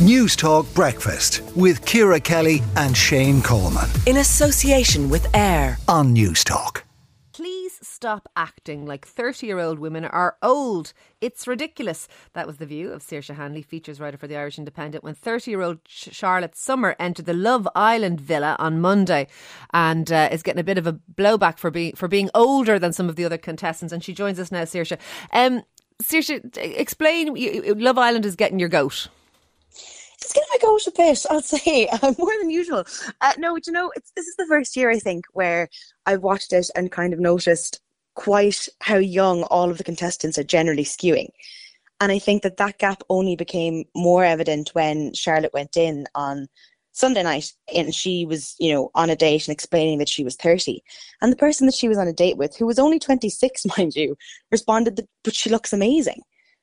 Newstalk Breakfast with Ciara Kelly and Shane Coleman. In association with AIR on Newstalk. Please stop acting like 30 year old women are old. It's ridiculous. That was the view of Saoirse Hanley, features writer for the Irish Independent, when 30 year old Charlotte Sumner entered the Love Island villa on Monday and uh, is getting a bit of a blowback for being, for being older than some of the other contestants. And she joins us now, Saoirse. Um, Saoirse, explain Love Island is getting your goat it's getting go goat a bit, I'll say, more than usual. Uh, no, you know, it's, this is the first year, I think, where I've watched it and kind of noticed quite how young all of the contestants are generally skewing. And I think that that gap only became more evident when Charlotte went in on Sunday night and she was, you know, on a date and explaining that she was 30. And the person that she was on a date with, who was only 26, mind you, responded that, but she looks amazing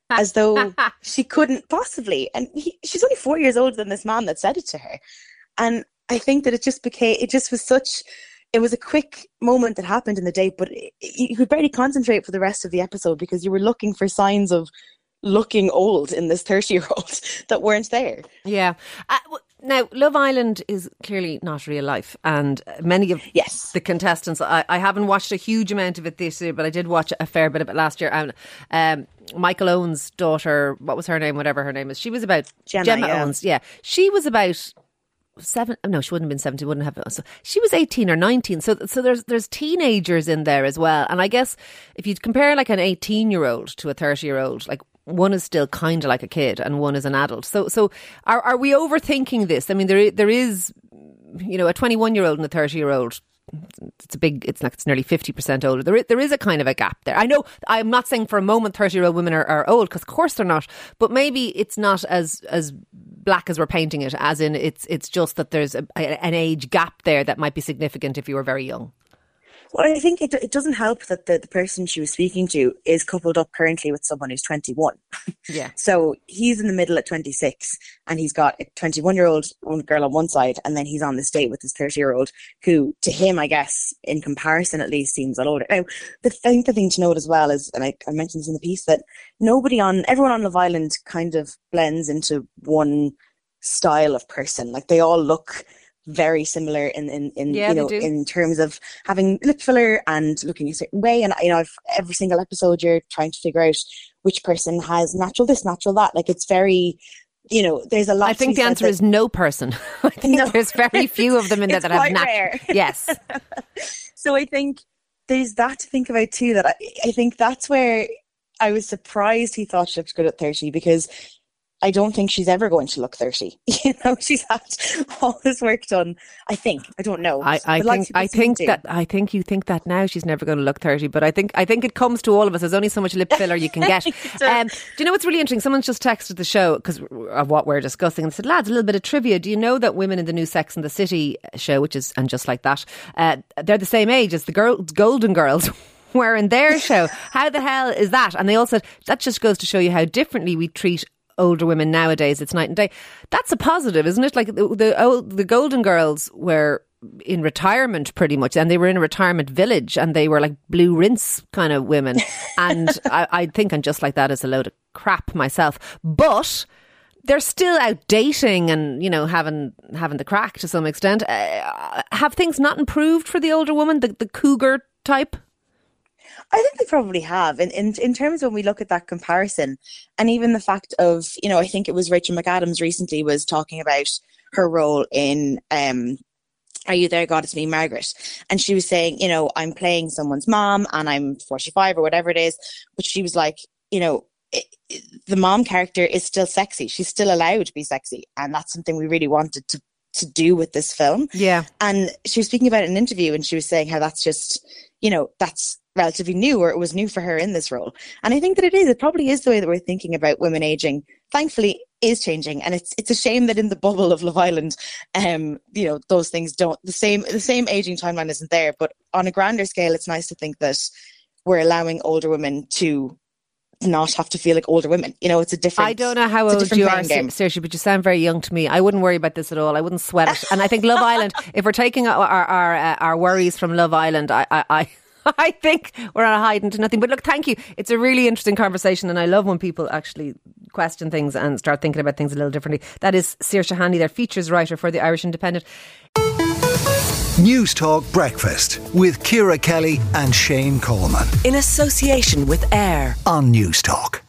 as though she couldn't possibly. And he, she's only four years older than this man that said it to her. And I think that it just became, it just was such, it was a quick moment that happened in the day, but it, you could barely concentrate for the rest of the episode because you were looking for signs of looking old in this 30 year old that weren't there. Yeah. Uh, now, Love Island is clearly not real life, and many of yes. the contestants. I, I haven't watched a huge amount of it this year, but I did watch a fair bit of it last year. And um, Michael Owen's daughter, what was her name? Whatever her name is, she was about Gemma, Gemma yeah. Owens. Yeah, she was about seven. No, she wouldn't have been seventy. Wouldn't have. So she was eighteen or nineteen. So so there's there's teenagers in there as well. And I guess if you compare like an eighteen year old to a thirty year old, like one is still kind of like a kid and one is an adult. So, so are are we overthinking this? I mean, there there is, you know, a twenty one year old and a thirty year old. It's a big. It's like it's nearly fifty percent older. There, there is a kind of a gap there. I know. I'm not saying for a moment thirty year old women are, are old because of course they're not. But maybe it's not as as black as we're painting it. As in, it's it's just that there's a, an age gap there that might be significant if you were very young. Well, I think it, it doesn't help that the, the person she was speaking to is coupled up currently with someone who's 21. Yeah. so he's in the middle at 26 and he's got a 21 year old girl on one side and then he's on this date with this 30 year old who, to him, I guess, in comparison at least, seems a lot older. Now, the, I think the thing to note as well is, and I, I mentioned this in the piece, that nobody on, everyone on Love Island kind of blends into one style of person. Like they all look very similar in in, in yeah, you know in terms of having lip filler and looking a certain way. And you know I've, every single episode you're trying to figure out which person has natural this natural that. Like it's very you know there's a lot I think the answer is no person. I think no. there's very few of them in there that have natural yes. So I think there's that to think about too that I, I think that's where I was surprised he thought she looked good at 30 because I don't think she's ever going to look 30. You know, she's had all this work done. I think. I don't know. I, I think I think that I think you think that now she's never going to look 30, but I think I think it comes to all of us. There's only so much lip filler you can get. um, do you know what's really interesting? Someone just texted the show because of what we're discussing and said, lads, a little bit of trivia. Do you know that women in the new Sex and the City show, which is and just like that, uh, they're the same age as the girl, Golden Girls. were in their show. How the hell is that? And they all said that just goes to show you how differently we treat older women nowadays. It's night and day. That's a positive, isn't it? Like the the, old, the Golden Girls were in retirement pretty much and they were in a retirement village and they were like blue rinse kind of women and I, I think I'm just like that as a load of crap myself but they're still out dating and you know having having the crack to some extent uh, have things not improved for the older woman the, the cougar type I think they probably have. In, in in terms when we look at that comparison, and even the fact of, you know, I think it was Rachel McAdams recently was talking about her role in um are you there, God? It's me, Margaret. And she was saying, you know, I'm playing someone's mom and I'm 45 or whatever it is. But she was like, you know, it, it, the mom character is still sexy. She's still allowed to be sexy. And that's something we really wanted to, to do with this film. Yeah. And she was speaking about an interview and she was saying how that's just, you know, that's relatively new or it was new for her in this role. And I think that it is. It probably is the way that we're thinking about women aging. Thankfully, is changing, and it's it's a shame that in the bubble of Love Island, um, you know, those things don't the same the same aging timeline isn't there. But on a grander scale, it's nice to think that we're allowing older women to not have to feel like older women. You know, it's a different. I don't know how old you are, game. seriously, but you sound very young to me. I wouldn't worry about this at all. I wouldn't sweat it. And I think Love Island. If we're taking our our our, uh, our worries from Love Island, I, I, I I think we're on a hiding to nothing. But look, thank you. It's a really interesting conversation, and I love when people actually question things and start thinking about things a little differently. That is Saoirse Hanley, their features writer for the Irish Independent. Newstalk Breakfast with Ciara Kelly and Shane Coleman. In association with AIR on Newstalk.